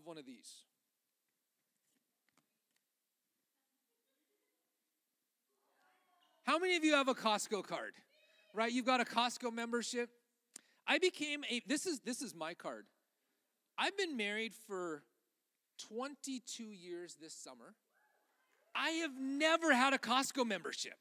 have one of these. How many of you have a Costco card? Right? You've got a Costco membership. I became a this is this is my card. I've been married for 22 years this summer. I have never had a Costco membership.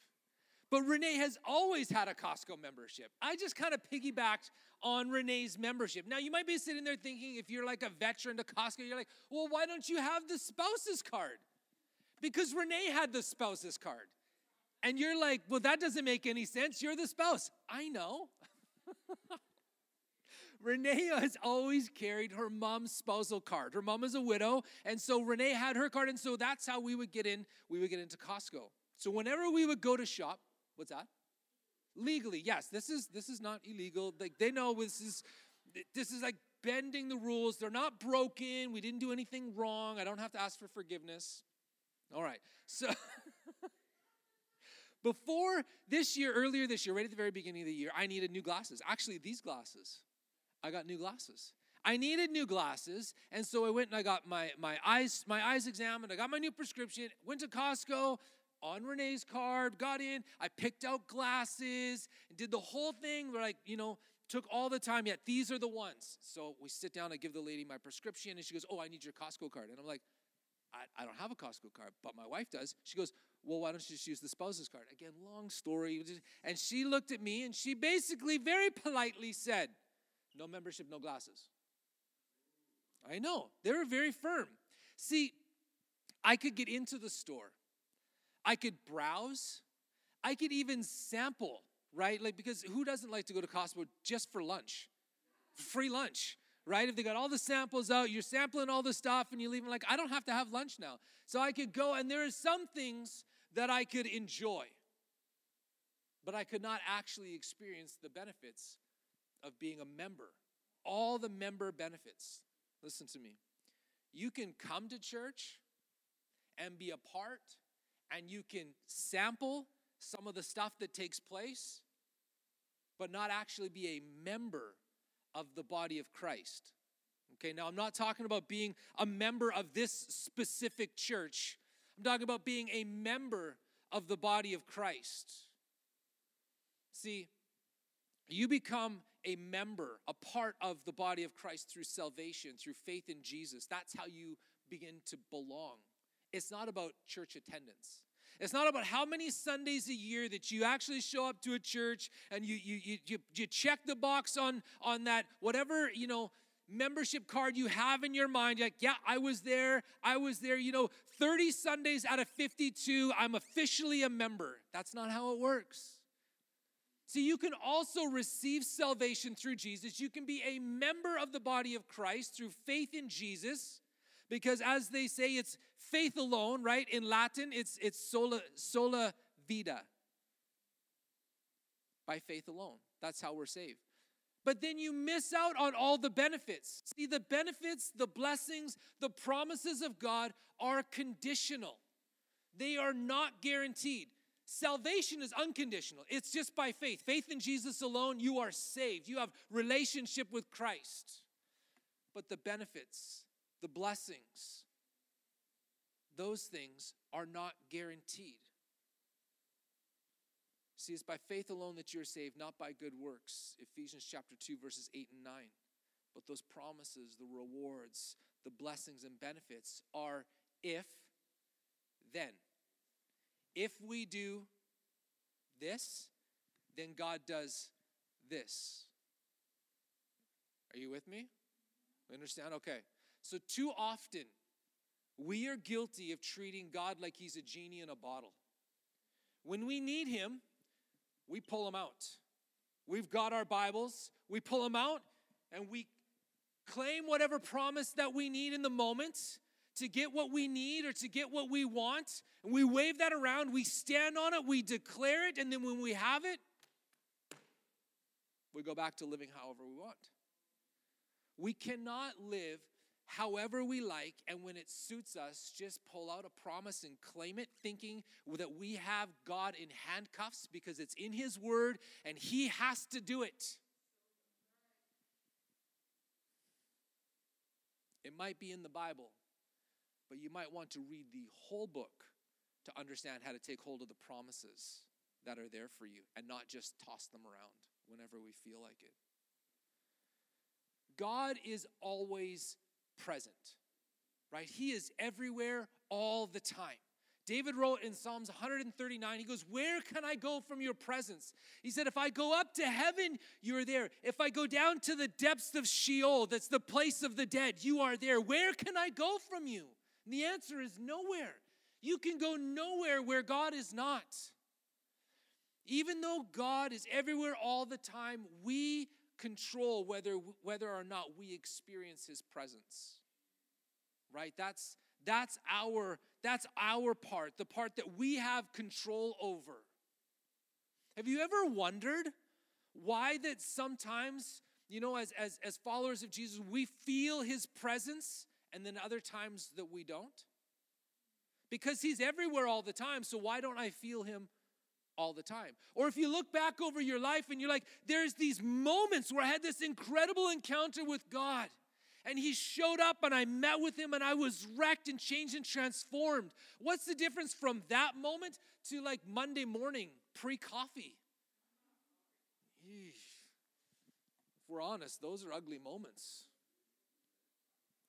But Renee has always had a Costco membership. I just kind of piggybacked on Renee's membership. Now, you might be sitting there thinking, if you're like a veteran to Costco, you're like, well, why don't you have the spouse's card? Because Renee had the spouse's card. And you're like, well, that doesn't make any sense. You're the spouse. I know. Renee has always carried her mom's spousal card. Her mom is a widow, and so Renee had her card, and so that's how we would get in. We would get into Costco. So whenever we would go to shop, what's that? Legally, yes. This is this is not illegal. Like they know this is this is like bending the rules. They're not broken. We didn't do anything wrong. I don't have to ask for forgiveness. All right. So before this year, earlier this year, right at the very beginning of the year, I needed new glasses. Actually, these glasses. I got new glasses. I needed new glasses, and so I went and I got my, my eyes my eyes examined. I got my new prescription. Went to Costco on Renee's card, got in. I picked out glasses, and did the whole thing. Where like you know, took all the time. Yet these are the ones. So we sit down. I give the lady my prescription, and she goes, "Oh, I need your Costco card." And I'm like, I, I don't have a Costco card, but my wife does. She goes, Well, why don't you just use the spouse's card? Again, long story. And she looked at me and she basically very politely said, no membership, no glasses. I know. They were very firm. See, I could get into the store. I could browse. I could even sample, right? Like because who doesn't like to go to Costco just for lunch? Free lunch, right? If they got all the samples out, you're sampling all the stuff and you're leaving, like, I don't have to have lunch now. So I could go and there are some things that I could enjoy, but I could not actually experience the benefits of being a member, all the member benefits. Listen to me. You can come to church and be a part, and you can sample some of the stuff that takes place, but not actually be a member of the body of Christ. Okay, now I'm not talking about being a member of this specific church. I'm talking about being a member of the body of Christ. See, you become a member, a part of the body of Christ through salvation, through faith in Jesus. That's how you begin to belong. It's not about church attendance. It's not about how many Sundays a year that you actually show up to a church and you you you you, you check the box on on that whatever, you know, membership card you have in your mind. You're like, yeah, I was there. I was there. You know, 30 Sundays out of 52, I'm officially a member. That's not how it works. See, you can also receive salvation through Jesus. You can be a member of the body of Christ through faith in Jesus, because as they say, it's faith alone, right? In Latin, it's, it's sola, sola fide. By faith alone. That's how we're saved. But then you miss out on all the benefits. See, the benefits, the blessings, the promises of God are conditional, they are not guaranteed. Salvation is unconditional. It's just by faith. Faith in Jesus alone, you are saved. You have relationship with Christ. But the benefits, the blessings, those things are not guaranteed. See, it's by faith alone that you're saved, not by good works. Ephesians chapter 2, verses 8 and 9. But those promises, the rewards, the blessings and benefits are if, then. If we do this, then God does this. Are you with me? We understand? Okay. So, too often, we are guilty of treating God like He's a genie in a bottle. When we need Him, we pull Him out. We've got our Bibles, we pull Him out, and we claim whatever promise that we need in the moment to get what we need or to get what we want. And we wave that around, we stand on it, we declare it, and then when we have it, we go back to living however we want. We cannot live however we like, and when it suits us, just pull out a promise and claim it, thinking that we have God in handcuffs because it's in His Word and He has to do it. It might be in the Bible, but you might want to read the whole book to understand how to take hold of the promises that are there for you and not just toss them around whenever we feel like it. God is always present, right? He is everywhere all the time. David wrote in Psalms 139, he goes, Where can I go from your presence? He said, If I go up to heaven, you are there. If I go down to the depths of Sheol, that's the place of the dead, you are there. Where can I go from you? And the answer is nowhere. You can go nowhere where God is not. Even though God is everywhere all the time, we control whether, whether or not we experience his presence. Right? That's that's our that's our part, the part that we have control over. Have you ever wondered why that sometimes, you know, as as as followers of Jesus, we feel his presence and then other times that we don't? Because he's everywhere all the time, so why don't I feel him all the time. Or if you look back over your life and you're like, there's these moments where I had this incredible encounter with God. And he showed up and I met with him and I was wrecked and changed and transformed. What's the difference from that moment to like Monday morning pre coffee? If we're honest, those are ugly moments.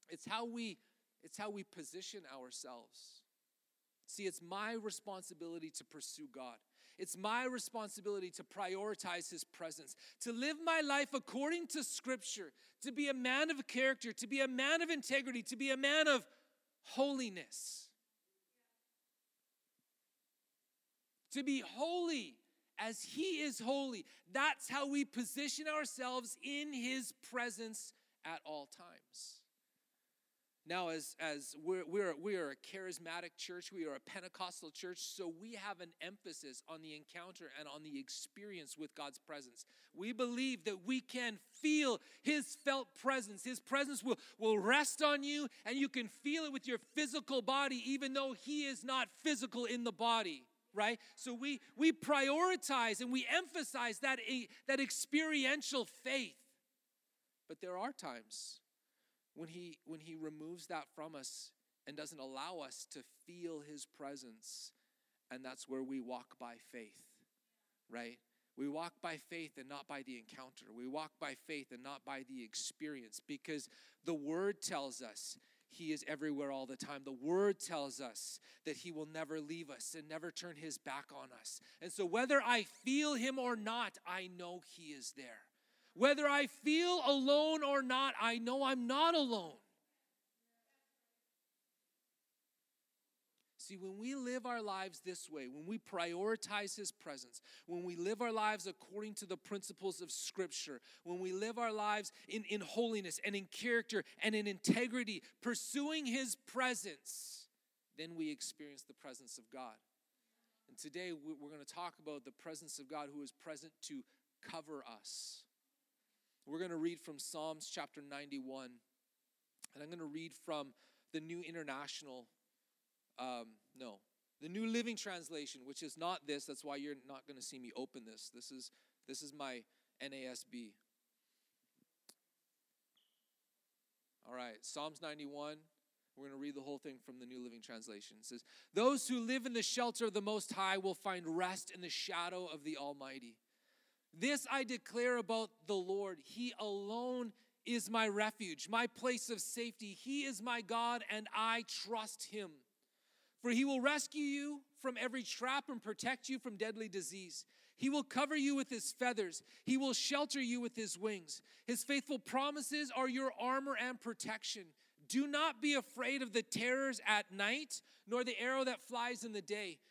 It's how we it's how we position ourselves. See, it's my responsibility to pursue God. It's my responsibility to prioritize His presence, to live my life according to Scripture, to be a man of character, to be a man of integrity, to be a man of holiness. To be holy as He is holy. That's how we position ourselves in His presence at all times. Now, as, as we're, we're, we are a charismatic church, we are a Pentecostal church, so we have an emphasis on the encounter and on the experience with God's presence. We believe that we can feel His felt presence. His presence will, will rest on you, and you can feel it with your physical body, even though He is not physical in the body right so we we prioritize and we emphasize that eh, that experiential faith but there are times when he when he removes that from us and doesn't allow us to feel his presence and that's where we walk by faith right we walk by faith and not by the encounter we walk by faith and not by the experience because the word tells us he is everywhere all the time. The word tells us that he will never leave us and never turn his back on us. And so, whether I feel him or not, I know he is there. Whether I feel alone or not, I know I'm not alone. See, when we live our lives this way, when we prioritize His presence, when we live our lives according to the principles of Scripture, when we live our lives in, in holiness and in character and in integrity, pursuing His presence, then we experience the presence of God. And today we're going to talk about the presence of God who is present to cover us. We're going to read from Psalms chapter 91. And I'm going to read from the New International, um, no, the New Living Translation, which is not this. That's why you're not going to see me open this. This is, this is my NASB. All right, Psalms 91. We're going to read the whole thing from the New Living Translation. It says, Those who live in the shelter of the Most High will find rest in the shadow of the Almighty. This I declare about the Lord. He alone is my refuge, my place of safety. He is my God, and I trust him. For he will rescue you from every trap and protect you from deadly disease. He will cover you with his feathers. He will shelter you with his wings. His faithful promises are your armor and protection. Do not be afraid of the terrors at night, nor the arrow that flies in the day.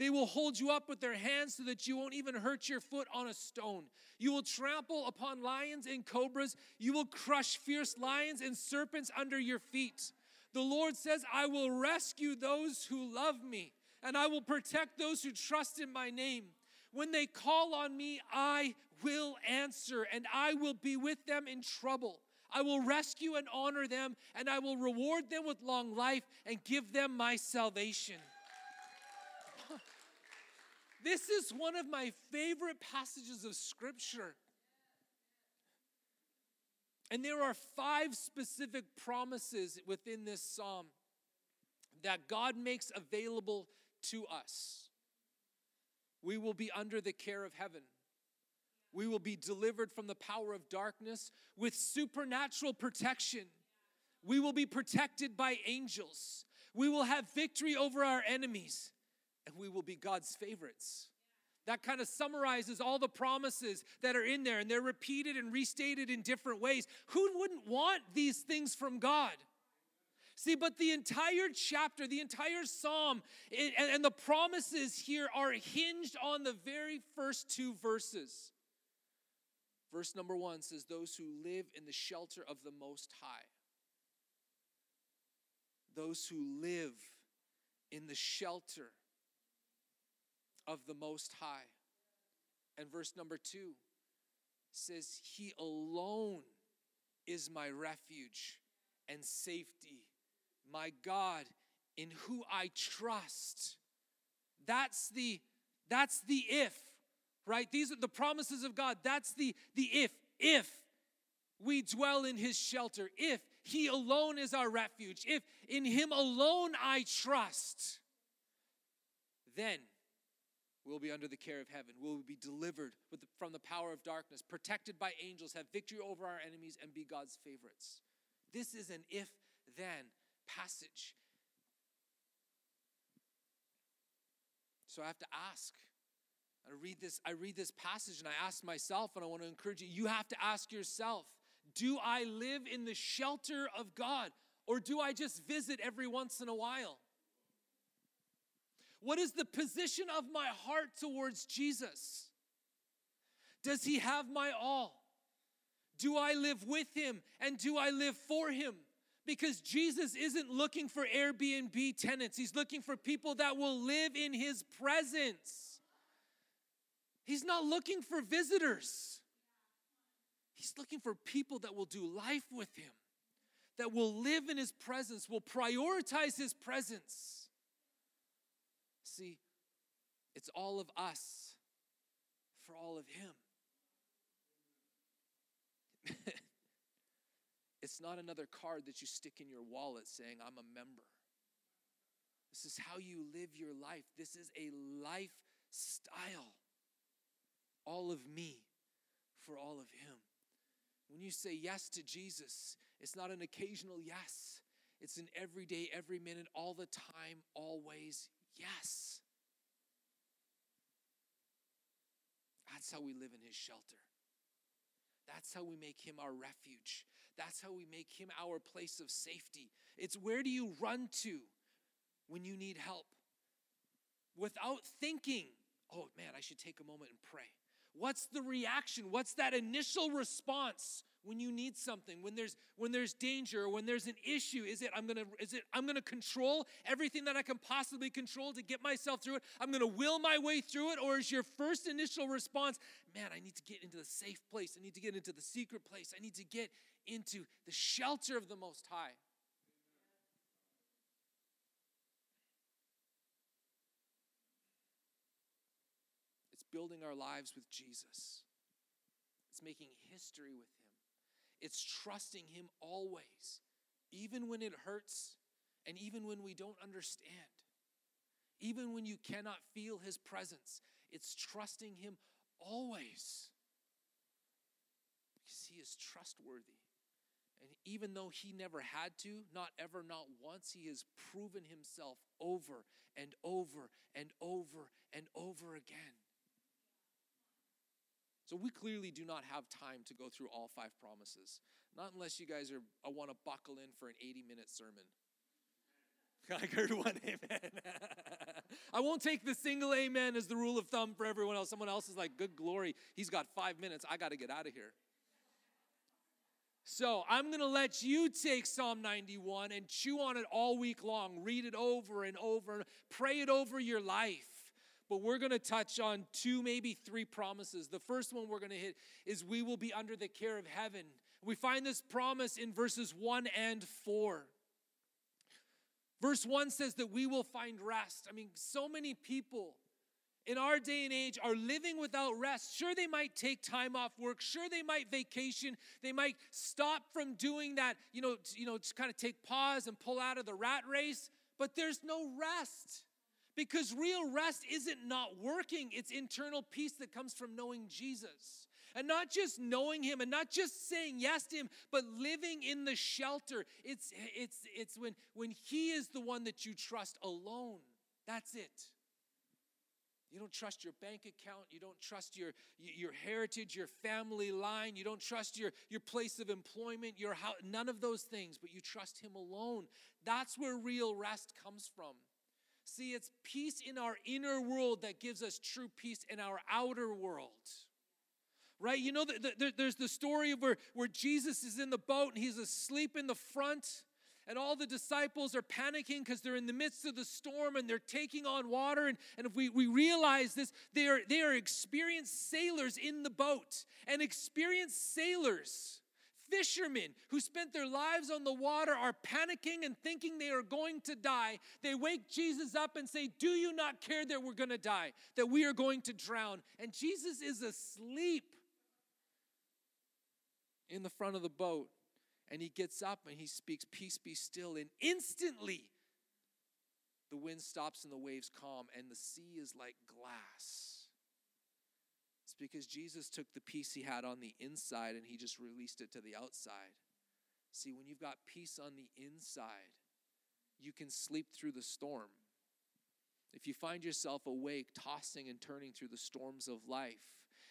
They will hold you up with their hands so that you won't even hurt your foot on a stone. You will trample upon lions and cobras. You will crush fierce lions and serpents under your feet. The Lord says, I will rescue those who love me, and I will protect those who trust in my name. When they call on me, I will answer, and I will be with them in trouble. I will rescue and honor them, and I will reward them with long life and give them my salvation. This is one of my favorite passages of Scripture. And there are five specific promises within this psalm that God makes available to us. We will be under the care of heaven. We will be delivered from the power of darkness with supernatural protection. We will be protected by angels. We will have victory over our enemies, and we will be God's favorites. That kind of summarizes all the promises that are in there, and they're repeated and restated in different ways. Who wouldn't want these things from God? See, but the entire chapter, the entire psalm, it, and, and the promises here are hinged on the very first two verses. Verse number one says, Those who live in the shelter of the Most High. Those who live in the shelter of the Most High. And verse number two says, He alone is my refuge and safety, my God in who I trust. That's the that's the if, right? These are the promises of God. That's the the if. If we dwell in his shelter, if he alone is our refuge, if in him alone I trust, then We'll be under the care of heaven. We'll be delivered the, from the power of darkness, protected by angels, have victory over our enemies, and be God's favorites. This is an if then passage. So I have to ask. I read this, I read this passage and I ask myself, and I want to encourage you, you have to ask yourself, do I live in the shelter of God? Or do I just visit every once in a while? What is the position of my heart towards Jesus? Does he have my all? Do I live with him and do I live for him? Because Jesus isn't looking for Airbnb tenants, he's looking for people that will live in his presence. He's not looking for visitors. He's looking for people that will do life with him, that will live in his presence, will prioritize his presence. See, it's all of us for all of Him. it's not another card that you stick in your wallet saying, I'm a member. This is how you live your life. This is a lifestyle. All of me for all of Him. When you say yes to Jesus, it's not an occasional yes, it's an everyday, every minute, all the time, always Yes. That's how we live in his shelter. That's how we make him our refuge. That's how we make him our place of safety. It's where do you run to when you need help? Without thinking, oh man, I should take a moment and pray. What's the reaction? What's that initial response when you need something when there's when there's danger when there's an issue is it i'm gonna is it i'm gonna control everything that i can possibly control to get myself through it? I'm gonna will my way through it or is your first initial response man i need to get into the safe place. I need to get into the secret place. I need to get into the shelter of the most high. It's building our lives with jesus. It's making history with him it's trusting Him always, even when it hurts and even when we don't understand. Even when you cannot feel His presence, it's trusting Him always because He is trustworthy. And even though he never had to, not ever, not once, he has proven himself over and over and over and over again. So we clearly do not have time to go through all five promises. Not unless you guys are uh, I want to buckle in for an 80 minute sermon. I heard one amen. I won't take the single amen as the rule of thumb for everyone else. Someone else is like, good glory. He's got five minutes. I got to get out of here. So I'm going to let you take Psalm 91 and chew on it all week long. Read it over and over, pray it over your life. But we're going to touch on two, maybe three promises. The first one we're going to hit is we will be under the care of heaven. We find this promise in verses 1 and 4. Verse 1 says that we will find rest. I mean, so many people in our day and age are living without rest. Sure, they might take time off work. Sure, they might vacation. They might stop from doing that, you know, you know, just kind of take pause and pull out of the rat race. But there's no rest because real rest isn't not working. It's internal peace that comes from knowing Jesus. And not just knowing him and not just saying yes to him, but living in the shelter. It's, it's, it's when, when he is the one that you trust alone. That's it. You don't trust your bank account. You don't trust your, your heritage, your family line. You don't trust your, your place of employment, your house, none of those things, but you trust Him alone. That's where real rest comes from. See, it's peace in our inner world that gives us true peace in our outer world. Right? You know, the, the, there's the story of where, where Jesus is in the boat and he's asleep in the front and all the disciples are panicking because they're in the midst of the storm and they're taking on water. And, and if we, we realize this, they are, they are experienced sailors in the boat and experienced sailors. Fishermen who spent their lives on the water are panicking and thinking they are going to die. They wake Jesus up and say, Do you not care that we're going to die, that we are going to drown? And Jesus is asleep in the front of the boat. And he gets up and he speaks, Peace be still. And instantly, the wind stops and the waves calm, and the sea is like glass. Because Jesus took the peace he had on the inside and he just released it to the outside. See, when you've got peace on the inside, you can sleep through the storm. If you find yourself awake, tossing and turning through the storms of life,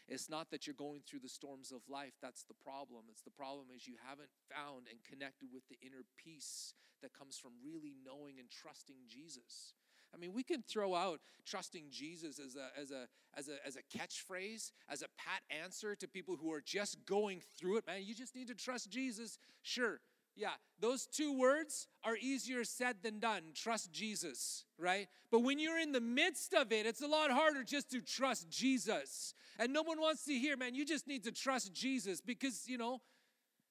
it's not that you're going through the storms of life, that's the problem. It's the problem is you haven't found and connected with the inner peace that comes from really knowing and trusting Jesus. I mean, we can throw out trusting Jesus as a, as a, as a, as a catchphrase, as a pat answer to people who are just going through it. Man, you just need to trust Jesus. Sure, yeah, those two words are easier said than done. Trust Jesus, right? But when you're in the midst of it, it's a lot harder just to trust Jesus. And no one wants to hear, man, you just need to trust Jesus because, you know,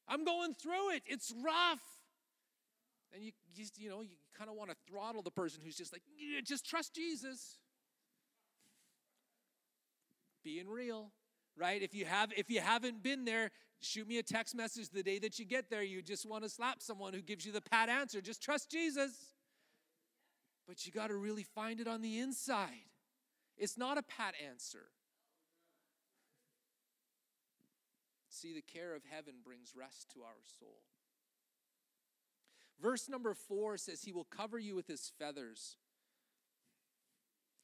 I'm going through it. It's rough. And you, you, you know, you kind of want to throttle the person who's just like, yeah, just trust Jesus. Being real, right? If you have, if you haven't been there, shoot me a text message the day that you get there. You just want to slap someone who gives you the pat answer. Just trust Jesus. But you got to really find it on the inside. It's not a pat answer. See, the care of heaven brings rest to our soul. Verse number four says, He will cover you with His feathers,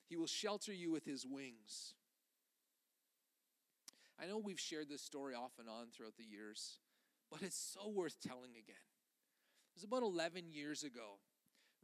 He will shelter you with His wings. I know we've shared this story off and on throughout the years, but it's so worth telling again. It was about 11 years ago.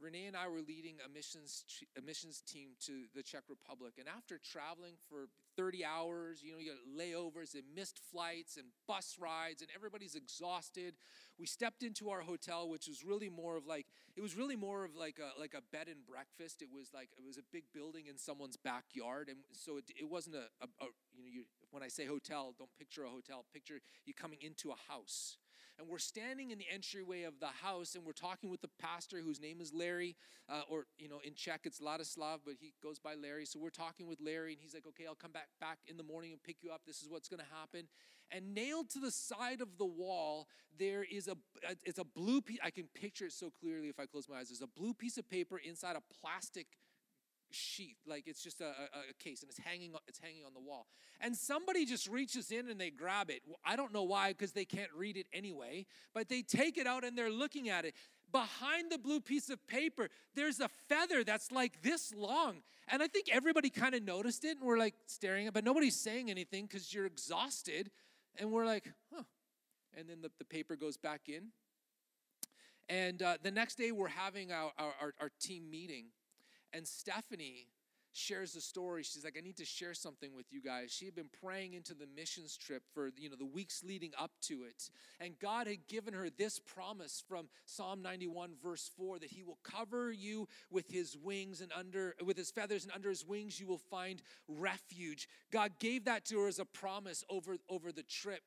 Renee and I were leading a missions, a missions team to the Czech Republic. And after traveling for 30 hours, you know, you got layovers and missed flights and bus rides, and everybody's exhausted. We stepped into our hotel, which was really more of like, it was really more of like a, like a bed and breakfast. It was like, it was a big building in someone's backyard. And so it, it wasn't a, a, a you know, you, when I say hotel, don't picture a hotel, picture you coming into a house and we're standing in the entryway of the house and we're talking with the pastor whose name is Larry, uh, or you know in Czech it's Ladislav, but he goes by Larry. So we're talking with Larry, and he's like, "Okay, I'll come back back in the morning and pick you up. This is what's going to happen." And nailed to the side of the wall, there is a it's a blue piece. I can picture it so clearly if I close my eyes. There's a blue piece of paper inside a plastic sheath like it's just a, a, case and it's hanging it's hanging on the wall. And somebody just reaches in and they grab it. I don't know why because they can't read it anyway but they take it out and they're looking at it. Behind the blue piece of paper there's a feather that's like this long. And i think everybody kind of noticed it and we're like staring at but nobody's saying anything because you're exhausted. And we're like huh. And then the, the paper goes back in. And uh, the next day we're having our, our, our team meeting and Stephanie shares the story. She's like, I need to share something with you guys. She had been praying into the missions trip for you know the weeks leading up to it. And God had given her this promise from Psalm 91, verse 4, that he will cover you with his wings and under with his feathers, and under his wings you will find refuge. God gave that to her as a promise over, over the trip.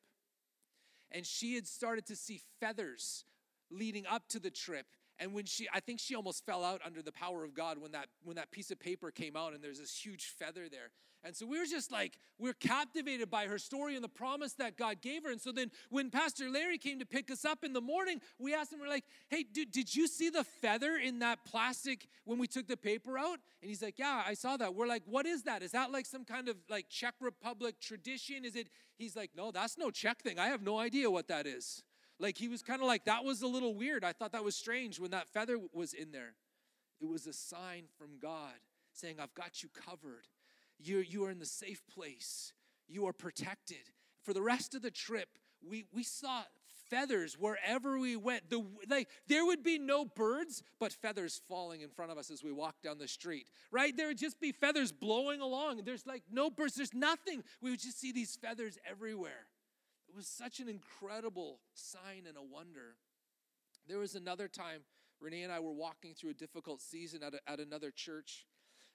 And she had started to see feathers leading up to the trip and when she i think she almost fell out under the power of god when that when that piece of paper came out and there's this huge feather there. And so we were just like we are captivated by her story and the promise that god gave her. And so then when pastor larry came to pick us up in the morning we asked him we're like hey dude, did you see the feather in that plastic when we took the paper out? And he's like yeah i saw that. We're like what is that? Is that like some kind of like czech republic tradition? Is it? He's like no that's no czech thing. I have no idea what that is like he was kind of like, that was a little weird. I thought that was strange when that feather was in there. It was a sign from God saying, I've got you covered. You're, you are in the safe place. You are protected. For the rest of the trip, we, we saw feathers wherever we went. The, like, there would be no birds, but feathers falling in front of us as we walk down the street, right? There would just be feathers blowing along. There's like no birds, there's nothing. We would just see these feathers everywhere. It was such an incredible sign and a wonder. There was another time Renee and I were walking through a difficult season at, a, at another church.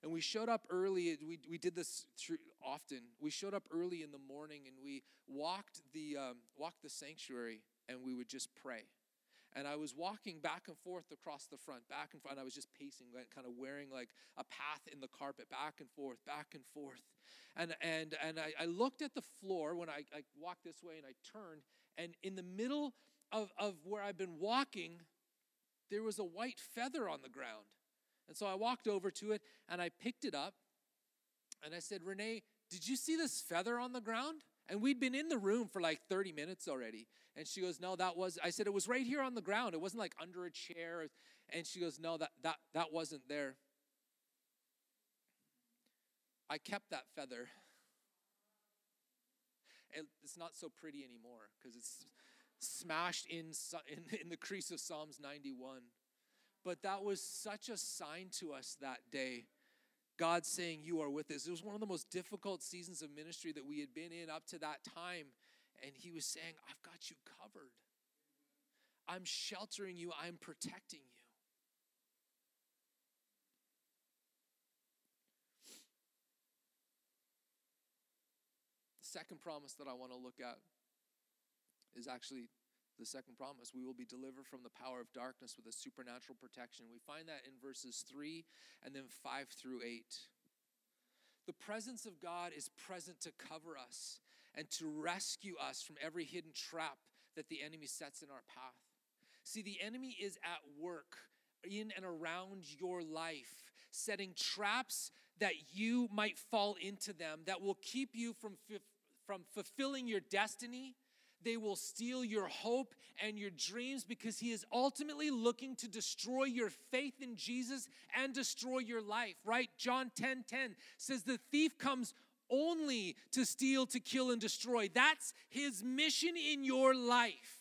And we showed up early. We, we did this through, often. We showed up early in the morning and we walked the, um, walked the sanctuary and we would just pray. And I was walking back and forth across the front, back and front. I was just pacing, kind of wearing like a path in the carpet, back and forth, back and forth. And and and I, I looked at the floor when I, I walked this way and I turned, and in the middle of, of where I've been walking, there was a white feather on the ground. And so I walked over to it and I picked it up and I said, Renee, did you see this feather on the ground? And we'd been in the room for like 30 minutes already. And she goes, No, that was, I said, it was right here on the ground. It wasn't like under a chair. And she goes, No, that, that, that wasn't there. I kept that feather. It's not so pretty anymore because it's smashed in, in, in the crease of Psalms 91. But that was such a sign to us that day God saying, You are with us. It was one of the most difficult seasons of ministry that we had been in up to that time. And He was saying, I've got you covered. I'm sheltering you, I'm protecting you. The second promise that I want to look at is actually the second promise we will be delivered from the power of darkness with a supernatural protection. We find that in verses 3 and then 5 through 8. The presence of God is present to cover us and to rescue us from every hidden trap that the enemy sets in our path. See, the enemy is at work in and around your life, setting traps that you might fall into them that will keep you from, from fulfilling your destiny they will steal your hope and your dreams because he is ultimately looking to destroy your faith in Jesus and destroy your life, right? John 10 10 says, The thief comes only to steal, to kill, and destroy. That's his mission in your life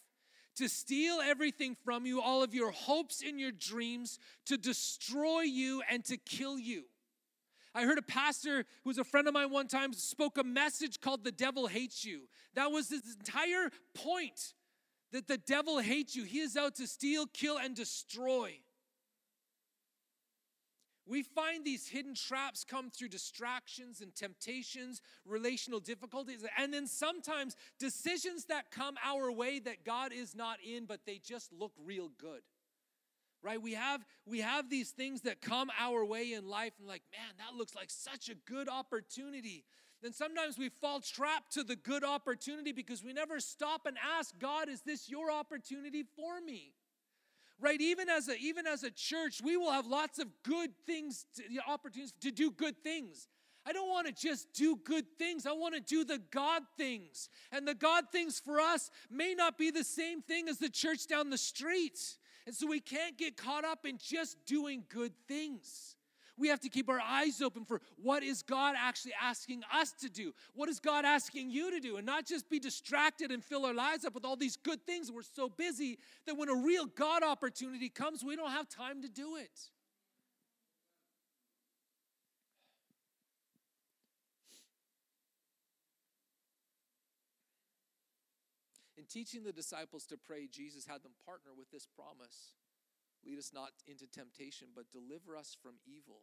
to steal everything from you, all of your hopes and your dreams, to destroy you and to kill you. I heard a pastor who was a friend of mine one time spoke a message called The Devil Hates You. That was his entire point that the devil hates you. He is out to steal, kill, and destroy. We find these hidden traps come through distractions and temptations, relational difficulties, and then sometimes decisions that come our way that God is not in, but they just look real good right we have we have these things that come our way in life and like man that looks like such a good opportunity then sometimes we fall trapped to the good opportunity because we never stop and ask god is this your opportunity for me right even as a even as a church we will have lots of good things to, opportunities to do good things I don't want to just do good things. I want to do the God things. And the God things for us may not be the same thing as the church down the street. And so we can't get caught up in just doing good things. We have to keep our eyes open for what is God actually asking us to do? What is God asking you to do? And not just be distracted and fill our lives up with all these good things. We're so busy that when a real God opportunity comes, we don't have time to do it. Teaching the disciples to pray, Jesus had them partner with this promise Lead us not into temptation, but deliver us from evil.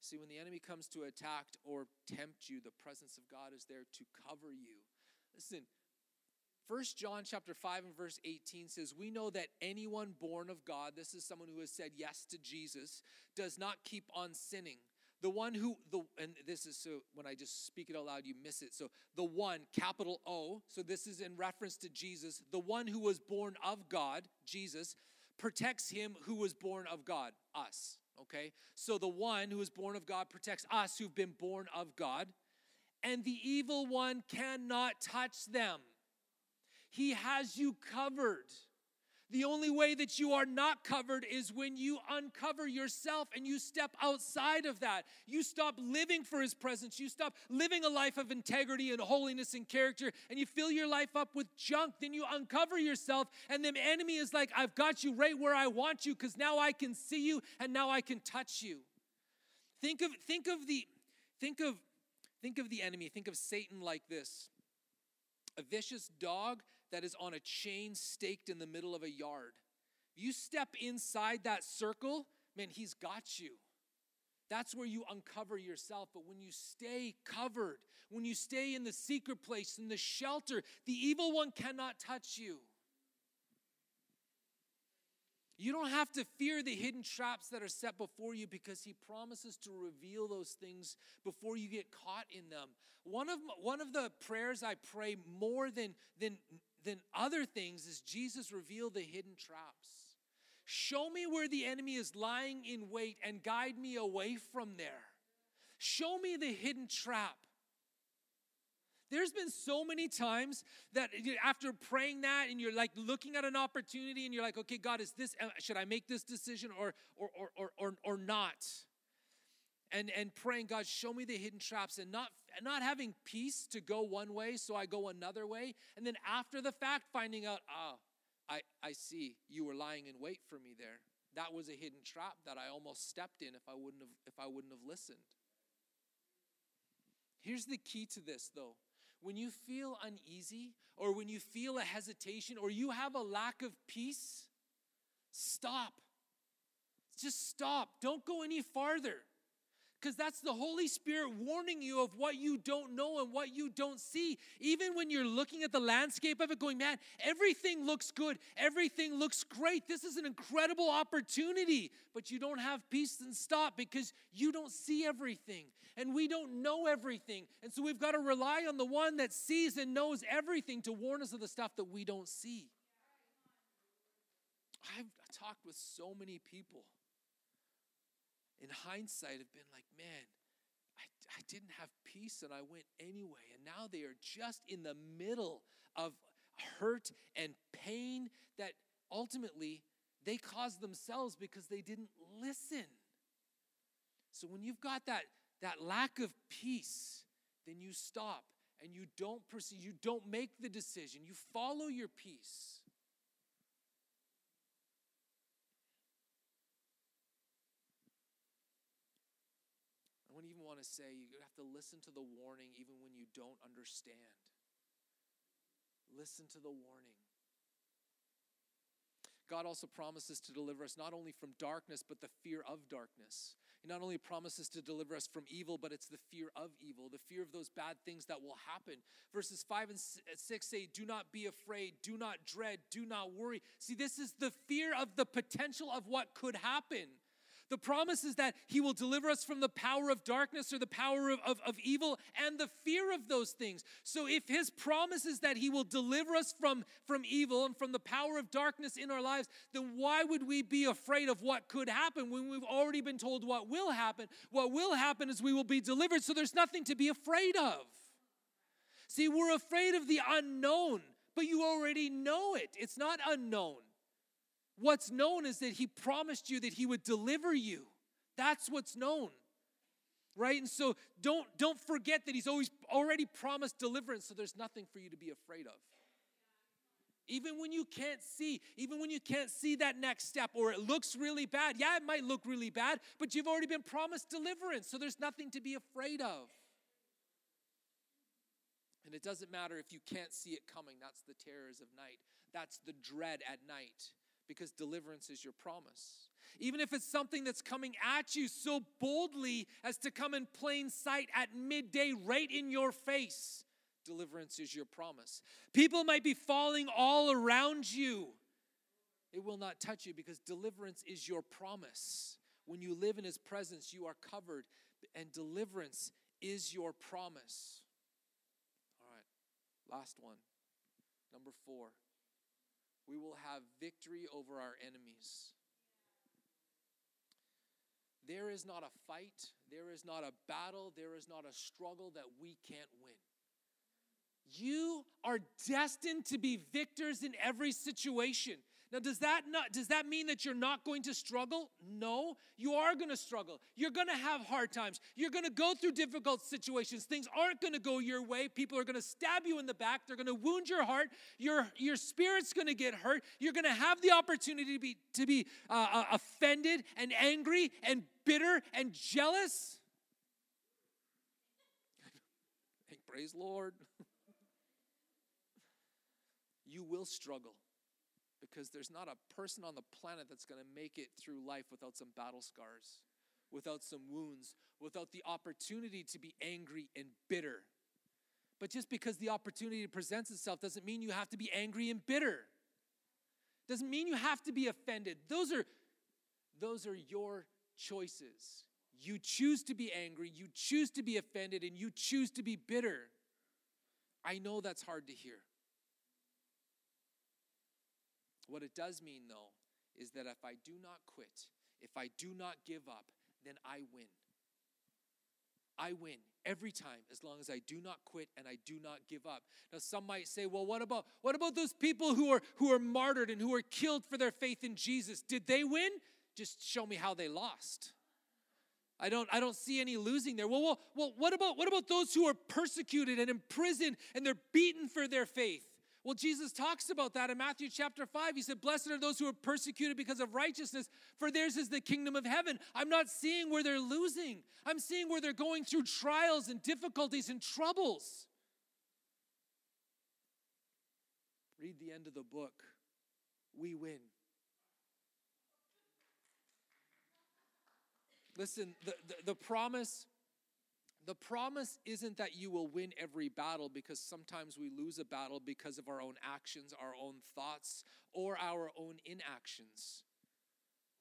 See, when the enemy comes to attack or tempt you, the presence of God is there to cover you. Listen, First John chapter 5 and verse 18 says, We know that anyone born of God, this is someone who has said yes to Jesus, does not keep on sinning. The one who, the and this is so when I just speak it out loud, you miss it. So the one, capital O, so this is in reference to Jesus, the one who was born of God, Jesus, protects him who was born of God, us. Okay? So the one who was born of God protects us who've been born of God, and the evil one cannot touch them. He has you covered. The only way that you are not covered is when you uncover yourself and you step outside of that. You stop living for His presence. You stop living a life of integrity and holiness and character, and you fill your life up with junk. Then you uncover yourself, and the enemy is like, I've got you right where I want you because now I can see you and now I can touch you. Think of, think of the, think of, think of the enemy. Think of Satan like this a vicious dog that is on a chain staked in the middle of a yard. You step inside that circle, man, he's got you. That's where you uncover yourself. But when you stay covered, when you stay in the secret place, in the shelter, the evil one cannot touch you. You don't have to fear the hidden traps that are set before you because he promises to reveal those things before you get caught in them. One of, one of the prayers I pray more than, than, than other things is Jesus reveal the hidden traps. Show me where the enemy is lying in wait and guide me away from there. Show me the hidden trap. There's been so many times that after praying that and you're like looking at an opportunity and you're like, okay, God, is this, uh, should I make this decision or, or, or, or, or, or not? And, and praying, God, show me the hidden traps and not, not having peace to go one way, so I go another way. And then after the fact, finding out, ah, I, I see you were lying in wait for me there. That was a hidden trap that I almost stepped in if I wouldn't have, if I wouldn't have listened. Here's the key to this, though when you feel uneasy or when you feel a hesitation or you have a lack of peace, stop. Just stop. Don't go any farther. Because that's the Holy Spirit warning you of what you don't know and what you don't see. Even when you're looking at the landscape of it, going, man, everything looks good, everything looks great. This is an incredible opportunity. But you don't have peace and stop because you don't see everything and we don't know everything. And so we've got to rely on the one that sees and knows everything to warn us of the stuff that we don't see. I've talked with so many people in hindsight have been like, man, I, I didn't have peace and I went anyway. And now they are just in the middle of hurt and pain that ultimately they caused themselves because they didn't listen. So when you've got that, that lack of peace, then you stop and you don't proceed, you don't make the decision, you follow your peace. wouldn't even want to say you have to listen to the warning even when you don't understand. Listen to the warning. God also promises to deliver us not only from darkness, but the fear of darkness. He not only promises to deliver us from evil, but it's the fear of evil, the fear of those bad things that will happen. Verses 5 and uh, 6 say, Do not be afraid, do not dread, do not worry. See, this is the fear of the potential of what could happen. The promise is that He will deliver us from the power of darkness or the power of, of, of, evil and the fear of those things. So, if His promise is that He will deliver us from, from evil and from the power of darkness in our lives, then why would we be afraid of what could happen when we've already been told what will happen? What will happen is we will be delivered, so there's nothing to be afraid of. See, we're afraid of the unknown, but you already know it. It's not unknown. What's known is that he promised you that he would deliver you. That's what's known. Right? And so don't don't forget that he's always already promised deliverance, so there's nothing for you to be afraid of. Even when you can't see, even when you can't see that next step or it looks really bad. Yeah, it might look really bad, but you've already been promised deliverance, so there's nothing to be afraid of. And it doesn't matter if you can't see it coming. That's the terrors of night. That's the dread at night because deliverance is your promise. Even if it's something that's coming at you so boldly as to come in plain sight at midday, right in your face, deliverance is your promise. People might be falling all around you. It will not touch you because deliverance is your promise. When you live in His presence, you are covered, and deliverance is your promise. All right, last one. Number four, we will have victory over our enemies. There is not a fight, there is not a battle, there is not a struggle that we can't win. You are destined to be victors in every situation. Now, does that not does that mean that you're not going to struggle? No, you are going to struggle. You're going to have hard times. You're going to go through difficult situations. Things aren't going to go your way. People are going to stab you in the back. They're going to wound your heart. Your your spirit's going to get hurt. You're going to have the opportunity to be to be uh, uh, offended and angry and bitter and jealous. Praise Lord. you will struggle because there's not a person on the planet that's going to make it through life without some battle scars, without some wounds, without the opportunity to be angry and bitter. But just because the opportunity presents itself doesn't mean you have to be angry and bitter. Doesn't mean you have to be offended. Those are those are your choices. You choose to be angry, you choose to be offended, and you choose to be bitter. I know that's hard to hear. What it does mean, though, is that if I do not quit, if I do not give up, then I win. I win every time as long as I do not quit and I do not give up. Now some might say, "Well, what about what about those people who are who are martyred and who are killed for their faith in Jesus? Did they win? Just show me how they lost." I don't, I don't see any losing there. Well, well, well, what about what about those who are persecuted and imprisoned and they're beaten for their faith? Well, Jesus talks about that in Matthew chapter 5. He said, Blessed are those who are persecuted because of righteousness, for theirs is the kingdom of heaven. I'm not seeing where they're losing, I'm seeing where they're going through trials and difficulties and troubles. Read the end of the book. We win. Listen, the, the, the promise the promise isn't that you will win every battle because sometimes we lose a battle because of our own actions, our own thoughts, or our own inactions.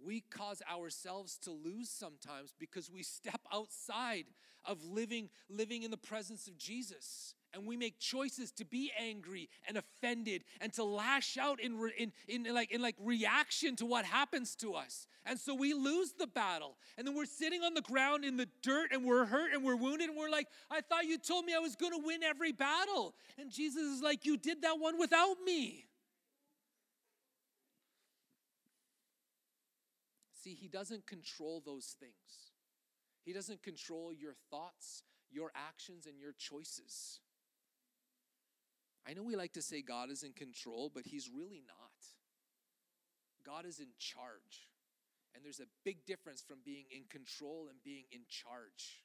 We cause ourselves to lose sometimes because we step outside of living living in the presence of Jesus and we make choices to be angry and offended and to lash out in, in, in, like, in like reaction to what happens to us. And so we lose the battle. And then we're sitting on the ground in the dirt and we're hurt and we're wounded and we're like i thought you told me i was going to win every battle. And jesus is like you did that one without me. See he doesn't control those things. He doesn't control your thoughts your actions and your choices I know we like to say God is in control, but He's really not. God is in charge. And there's a big difference from being in control and being in charge.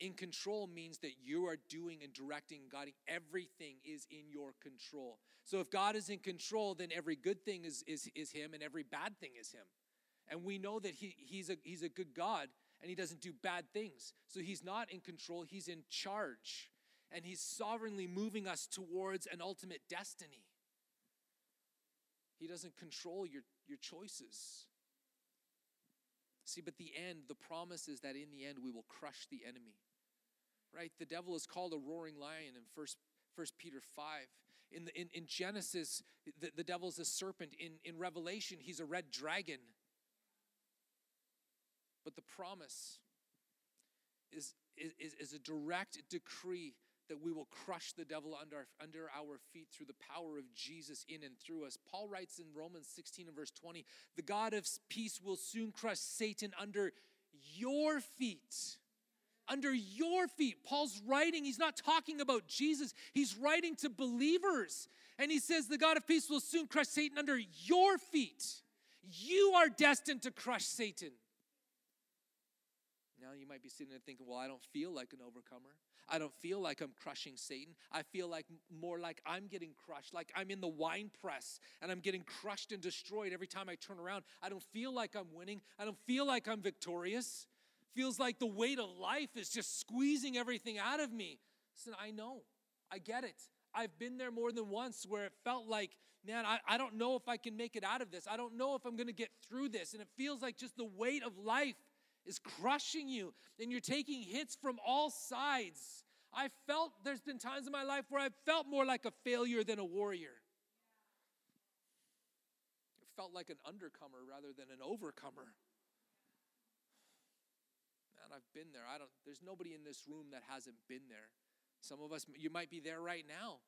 In control means that you are doing and directing, guiding. Everything is in your control. So if God is in control, then every good thing is, is, is Him and every bad thing is Him. And we know that he, he's, a, he's a good God and He doesn't do bad things. So He's not in control, He's in charge and He's sovereignly moving us towards an ultimate destiny. He doesn't control your, your choices. See, but the end, the promise is that in the end we will crush the enemy. Right? The devil is called a roaring lion in First, First Peter 5. In, the, in, in Genesis, the, the devil's a serpent. In, in Revelation, he's a red dragon. But the promise is, is, is a direct decree that we will crush the devil under, under our feet through the power of Jesus in and through us. Paul writes in Romans 16 and verse 20, the God of peace will soon crush Satan under your feet. Under your feet. Paul's writing, he's not talking about Jesus, he's writing to believers. And he says, The God of peace will soon crush Satan under your feet. You are destined to crush Satan. Now you might be sitting there thinking, well, I don't feel like an overcomer. I don't feel like I'm crushing Satan. I feel like more like I'm getting crushed, like I'm in the wine press and I'm getting crushed and destroyed every time I turn around. I don't feel like I'm winning. I don't feel like I'm victorious. Feels like the weight of life is just squeezing everything out of me. Listen, I know. I get it. I've been there more than once where it felt like, man, I, I don't know if I can make it out of this. I don't know if I'm going to get through this. And it feels like just the weight of life is crushing you and you're taking hits from all sides. I felt there's been times in my life where I felt more like a failure than a warrior. It felt like an undercomer rather than an overcomer. Man, I've been there. I don't there's nobody in this room that hasn't been there. Some of us you might be there right now.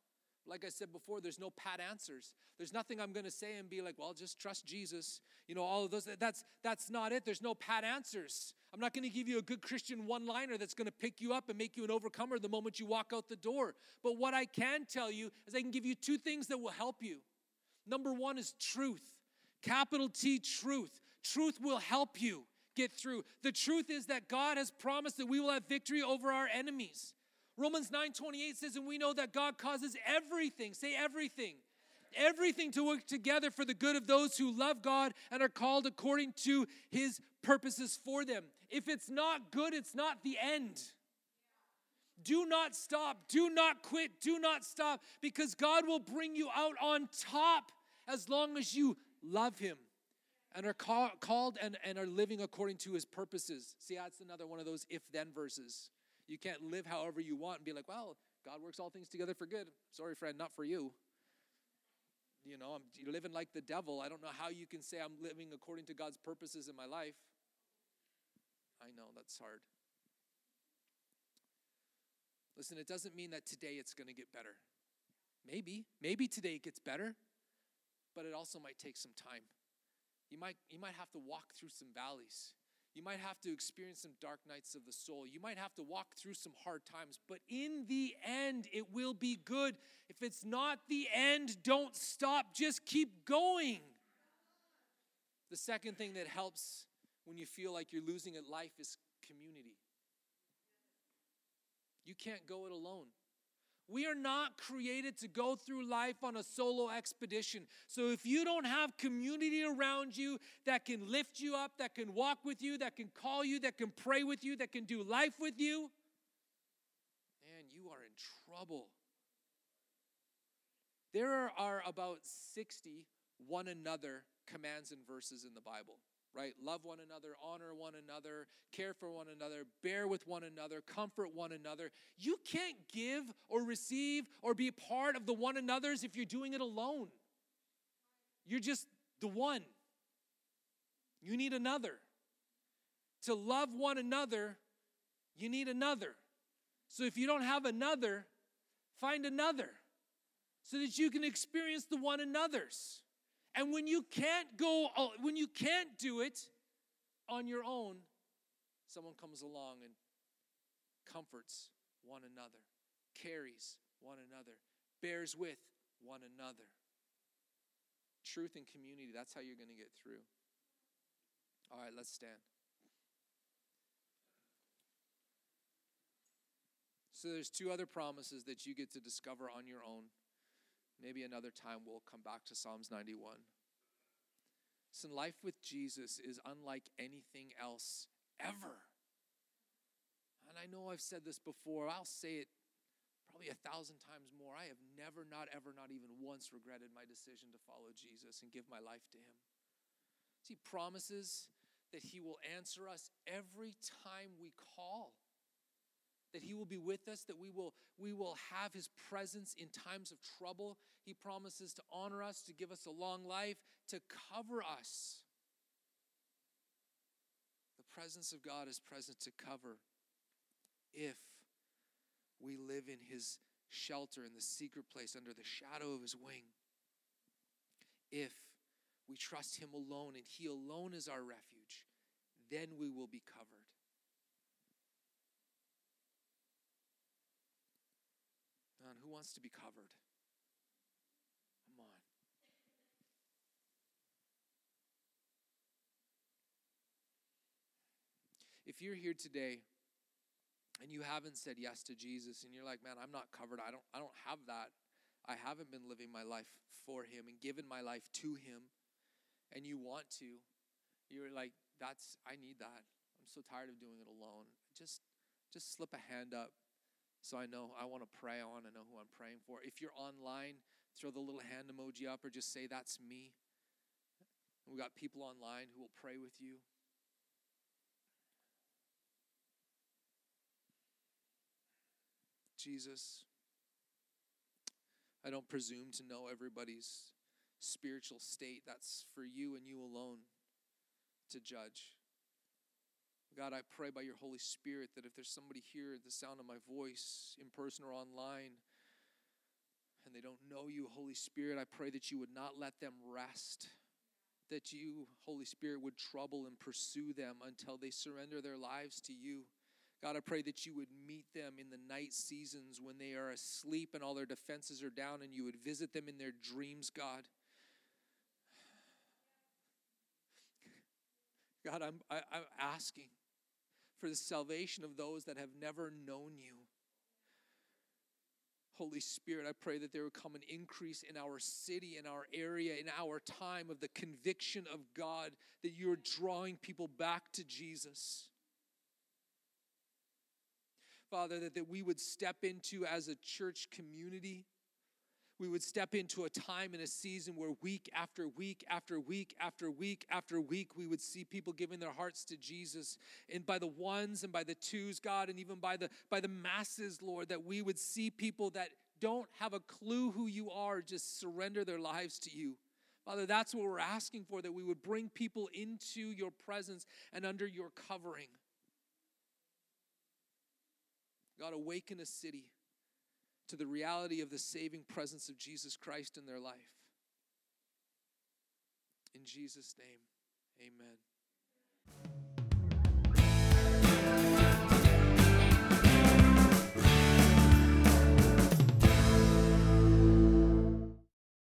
Like I said before, there's no pat answers. There's nothing I'm going to say and be like, "Well, just trust Jesus." You know, all of those that's that's not it. There's no pat answers. I'm not going to give you a good Christian one-liner that's going to pick you up and make you an overcomer the moment you walk out the door. But what I can tell you is I can give you two things that will help you. Number 1 is truth. Capital T truth. Truth will help you get through. The truth is that God has promised that we will have victory over our enemies. Romans 9:28 says, and we know that God causes everything, say everything, everything to work together for the good of those who love God and are called according to his purposes for them. If it's not good, it's not the end. Do not stop. Do not quit. Do not stop because God will bring you out on top as long as you love him and are call, called and, and are living according to his purposes. See, that's another one of those if then verses. You can't live however you want and be like, well, God works all things together for good. Sorry, friend, not for you. You know, I'm living like the devil. I don't know how you can say I'm living according to God's purposes in my life. I know that's hard. Listen, it doesn't mean that today it's going to get better. Maybe, maybe today it gets better, but it also might take some time. You might, you might have to walk through some valleys. You might have to experience some dark nights of the soul. You might have to walk through some hard times, but in the end, it will be good. If it's not the end, don't stop, just keep going. The second thing that helps when you feel like you're losing at life is community. You can't go it alone. We are not created to go through life on a solo expedition. So if you don't have community around you that can lift you up, that can walk with you, that can call you, that can pray with you, that can do life with you, man, you are in trouble. There are about 60 one another commands and verses in the Bible right? Love one another, honor one another, care for one another, bear with one another, comfort one another. You can't give or receive or be part of the one another's if you're doing it alone. You're just the one. You need another. To love one another, you need another. So if you don't have another, find another so that you can experience the one another's. And when you can't go, when you can't do it on your own, someone comes along and comforts one another, carries one another, bears with one another. Truth and community, that's how you're going to get through. All right, let's stand. So there's two other promises that you get to discover on your own. Maybe another time we'll come back to Psalms 91. Listen, life with Jesus is unlike anything else ever. And I know I've said this before, I'll say it probably a thousand times more. I have never, not ever, not even once regretted my decision to follow Jesus and give my life to Him. He promises that He will answer us every time we call that he will be with us that we will we will have his presence in times of trouble. He promises to honor us to give us a long life to cover us. The presence of god is present to cover if we live in his shelter in the secret place under the shadow of his wing. If we trust him alone and he alone is our refuge then we will be covered Who wants to be covered? Come on. If you're here today and you haven't said yes to Jesus and you're like, man, I'm not covered. I don't I don't have that. I haven't been living my life for him and given my life to him and you want to. You're like, that's I need that. I'm so tired of doing it alone. Just just slip a hand up so I know I want to pray. I want to know who I'm praying for. If you're online, throw the little hand emoji up or just say that's me. We got people online who will pray with you. Jesus, I don't presume to know everybody's spiritual state. That's for you and you alone to judge. God, I pray by your Holy Spirit that if there's somebody here at the sound of my voice, in person or online, and they don't know you, Holy Spirit, I pray that you would not let them rest. That you, Holy Spirit, would trouble and pursue them until they surrender their lives to you. God, I pray that you would meet them in the night seasons when they are asleep and all their defenses are down, and you would visit them in their dreams, God. God, I'm, I, am i am asking for the salvation of those that have never known you. Holy Spirit, I pray that there would come an increase in our city, in our area, in our time of the conviction of God that you're drawing people back to Jesus. Father, that, that we would step into as a church community. We would step into a time and a season where week after week after week after week after week, we would see people giving their hearts to Jesus. And by the ones and by the twos, God, and even by the by the masses, Lord, that we would see people that don't have a clue who you are just surrender their lives to you. Father, that's what we're asking for, that we would bring people into your presence and under your covering. God, awaken a city to the reality of the saving presence of Jesus Christ in their life. In Jesus' name, amen.